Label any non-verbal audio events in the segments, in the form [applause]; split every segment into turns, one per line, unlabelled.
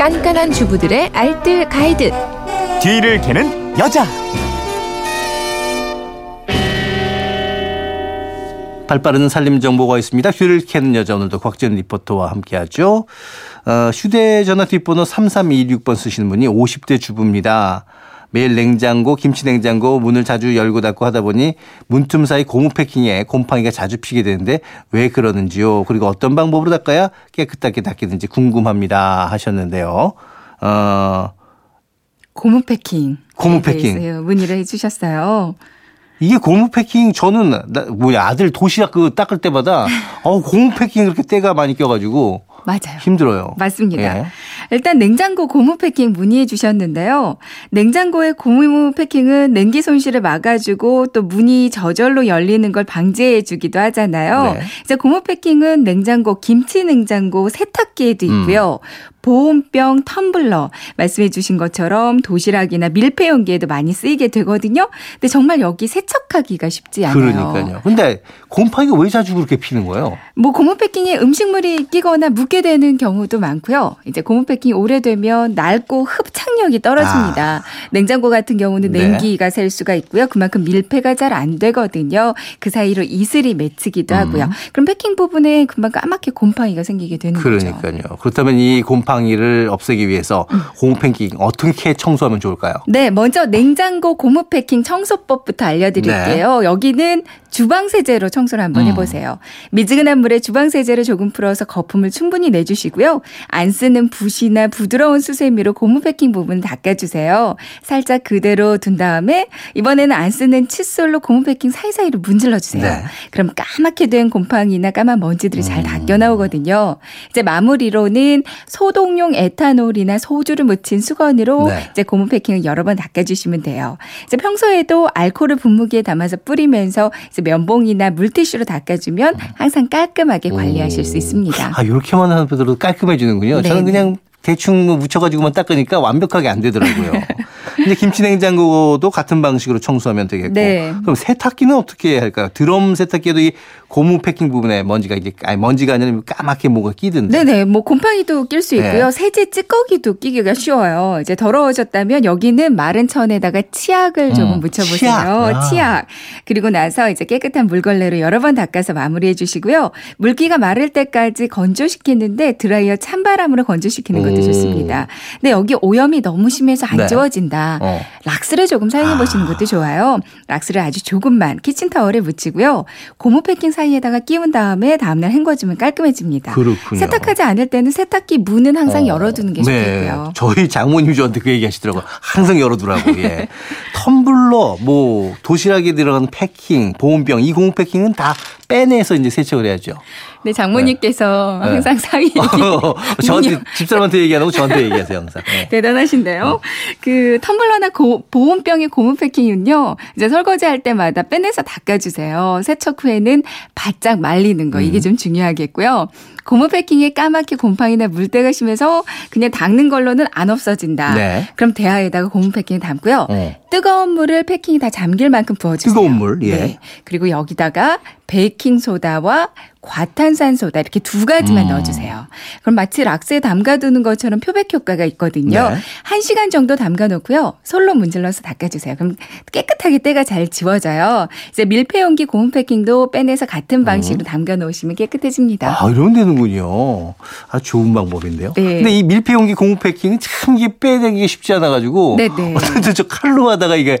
깐깐한 주부들의 알뜰 가이드.
뒤를 캐는 여자.
발빠른 살림 정보가 있습니다. 뒤를 캐는 여자 오늘도 곽전 리포터와 함께하죠. 어, 휴대전화 뒷번호 3326번 쓰시는 분이 50대 주부입니다. 매일 냉장고, 김치 냉장고 문을 자주 열고 닫고 하다 보니 문틈 사이 고무 패킹에 곰팡이가 자주 피게 되는데 왜 그러는지요? 그리고 어떤 방법으로 닦아야 깨끗하게 닦이는지 궁금합니다 하셨는데요. 어,
고무 패킹.
고무 패킹.
대해서 문의를 해 주셨어요.
이게 고무 패킹 저는 나, 뭐야 아들 도시락 그 닦을 때마다 [laughs] 어 고무 패킹 그렇게 때가 많이 껴가지고
맞아요.
힘들어요.
맞습니다.
예.
일단 냉장고 고무 패킹 문의해 주셨는데요. 냉장고의 고무 패킹은 냉기 손실을 막아주고 또 문이 저절로 열리는 걸 방지해 주기도 하잖아요.
네.
이제 고무 패킹은 냉장고, 김치 냉장고, 세탁기에도
음.
있고요. 보온병, 텀블러 말씀해 주신 것처럼 도시락이나 밀폐 용기에도 많이 쓰이게 되거든요. 근데 정말 여기 세척하기가 쉽지 않아요.
그러니까요. 근데 곰팡이가 왜 자주 그렇게 피는 거예요?
뭐 고무 패킹에 음식물이 끼거나 묻게 되는 경우도 많고요. 이제 고무 패킹이 오래되면 낡고 흡착력이 떨어집니다. 냉장고 같은 경우는
아. 네.
냉기가 셀 수가 있고요. 그만큼 밀폐가 잘 안 되거든요. 그 사이로 이슬이 맺히기도 하고요.
음.
그럼 패킹 부분에 금방 까맣게 곰팡이가 생기게 되는 거죠.
그러니까요. 그렇다면 이 곰팡이 를 없애기 위해서
음.
고무 패킹 어떻게 청소하면 좋을까요?
네, 먼저 냉장고 고무 패킹 청소법부터 알려드릴게요. 여기는 주방 세제로 청소를 한번
네. 음.
해보세요. 미지근한 물에 주방 세제를 조금 풀어서 거품을 충분히 내주시고요. 안 쓰는 붓이나 부드러운 수세미로 고무 패킹 부분 닦아주세요. 살짝 그대로 둔 다음에 이번에는 안 쓰는 칫솔로 고무 패킹 사이사이로 문질러주세요.
네.
그럼 까맣게 된 곰팡이나 까만 먼지들이 잘
음.
닦여 나오거든요. 이제 마무리로는 소독용 에탄올이나 소주를 묻힌 수건으로
네.
이제 고무 패킹을 여러 번 닦아주시면 돼요. 이제 평소에도 알코올을 분무기에 담아서 뿌리면서 이제 면봉이나 물티슈로 닦아주면 항상 깔끔하게 관리하실 수 있습니다.
아 이렇게만 분들도 깔끔해지는군요.
네.
저는 그냥 대충 뭐 묻혀가지고만 닦으니까 완벽하게 안 되더라고요. 근데 김치 냉장고도 같은 방식으로 청소하면 되겠고.
네.
그럼 세탁기는 어떻게 해야 할까요? 드럼 세탁기에도 이 고무 패킹 부분에 먼지가 이제 아니 먼지가 아니라 까맣게 뭐가 끼던데.
네네, 뭐 곰팡이도 낄 수 있고요.
네.
세제 찌꺼기도 끼기가 쉬워요. 이제 더러워졌다면 여기는 마른 천에다가 치약을 조금
음,
묻혀보세요.
치약. 아.
치약. 그리고 나서 이제 깨끗한 물걸레로 여러 번 닦아서 마무리해 주시고요. 물기가 마를 때까지 건조시키는데 드라이어 찬바람으로 건조시키는 것도
오.
좋습니다. 근데 여기 오염이 너무 심해서 안
네.
지워진다.
어.
락스를 조금 사용해 보시는 것도 좋아요. 락스를 아주 조금만 키친타월에 묻히고요. 고무 패킹 사이에다가 끼운 다음에 다음날 헹궈주면 깔끔해집니다.
그렇군요.
세탁하지 않을 때는 세탁기 문은 항상
어.
열어두는 게
네.
좋겠고요.
저희 장모님이 저한테 그 얘기 하시더라고요. 항상 열어두라고. 예. [laughs] 텀블러, 뭐, 도시락에 들어가는 패킹, 보온병, 이 고무 패킹은 다 빼내서 이제 세척을 해야죠.
네, 장모님께서
네.
항상 사위 [laughs] [laughs]
저한테,
문이
집사람한테 얘기하고 저한테 얘기하세요, 항상. 예.
대단하신데요. 그 텀블러나 고- 보온병의 고무 패킹은요. 이제 설거지 할 때마다 빼내서 닦아주세요. 세척 후에는 바짝 말리는 거 이게
음.
좀 중요하겠고요. 고무 패킹에 까맣게 곰팡이나 물때가 심해서 그냥 닦는 걸로는 안 없어진다.
네.
그럼 대야에다가 고무 패킹 담고요.
어.
뜨거운 물을 패킹이 다 잠길 만큼 부어주세요.
뜨거운 물, 예.
네. 그리고 여기다가 베이킹 소다와 과탄산 소다 이렇게 두 가지만
음.
넣어주세요. 그럼 마치 락스에 담가두는 것처럼 표백 효과가 있거든요.
네.
한 시간 정도 담가놓고요. 솔로 문질러서 닦아주세요. 그럼 깨끗하게 때가 잘 지워져요. 이제 밀폐용기 고무 패킹도 빼내서 같은 방식으로 담가놓으시면 깨끗해집니다.
음. 아, 이러면 되는군요. 아, 좋은 방법인데요.
네.
근데 이 밀폐용기 고무 패킹은 참 이게 빼내기 쉽지 않아가지고. [laughs]
네네.
어떤 저 칼로 하다가 이게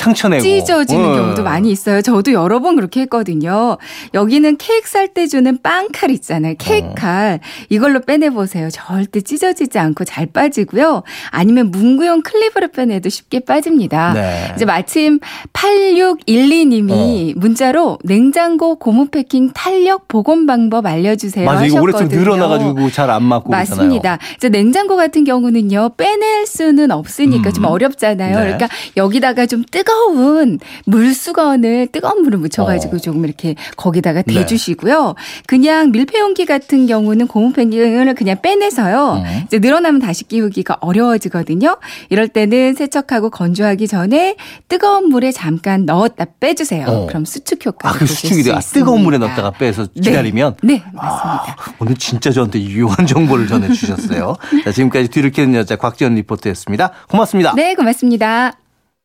상처내고.
찢어지는
어.
경우도 많이 있어요. 저도 여러 번 그렇게 했거든요. 여기는 케이크 살 때 주는 빵칼 있잖아요. 케이크 칼. 이걸로 빼내 보세요. 절대 찢어지지 않고 잘 빠지고요. 아니면 문구용 클립으로 빼내도 쉽게 빠집니다.
네.
이제 마침 8612님이 문자로 냉장고 고무 패킹 탄력 복원 방법 알려주세요.
맞아, 이거 오래 좀. 늘어나가지고 잘 안 맞고 그러잖아요.
맞습니다. 이제 냉장고 같은 경우는요 빼낼 수는 없으니까
음.
좀 어렵잖아요.
네.
그러니까 여기다가 좀 뜨거 뜨거운 물수건을 뜨거운 물을 묻혀가지고
어.
조금 이렇게 거기다가
네.
대주시고요. 그냥 밀폐용기 같은 경우는 고무팩을 그냥 빼내서요.
음.
이제 늘어나면 다시 끼우기가 어려워지거든요. 이럴 때는 세척하고 건조하기 전에 뜨거운 물에 잠깐 넣었다 빼주세요.
어.
그럼 수축 효과를
아, 그
보실
수축이
수
돼요. 아, 뜨거운 물에. 넣었다가 빼서
네.
기다리면
네, 맞습니다.
오늘 진짜 저한테 유용한 정보를 전해주셨어요. [laughs] 자, 지금까지 뒤를 캐는 여자 곽지연 리포터였습니다. 고맙습니다.
네, 고맙습니다.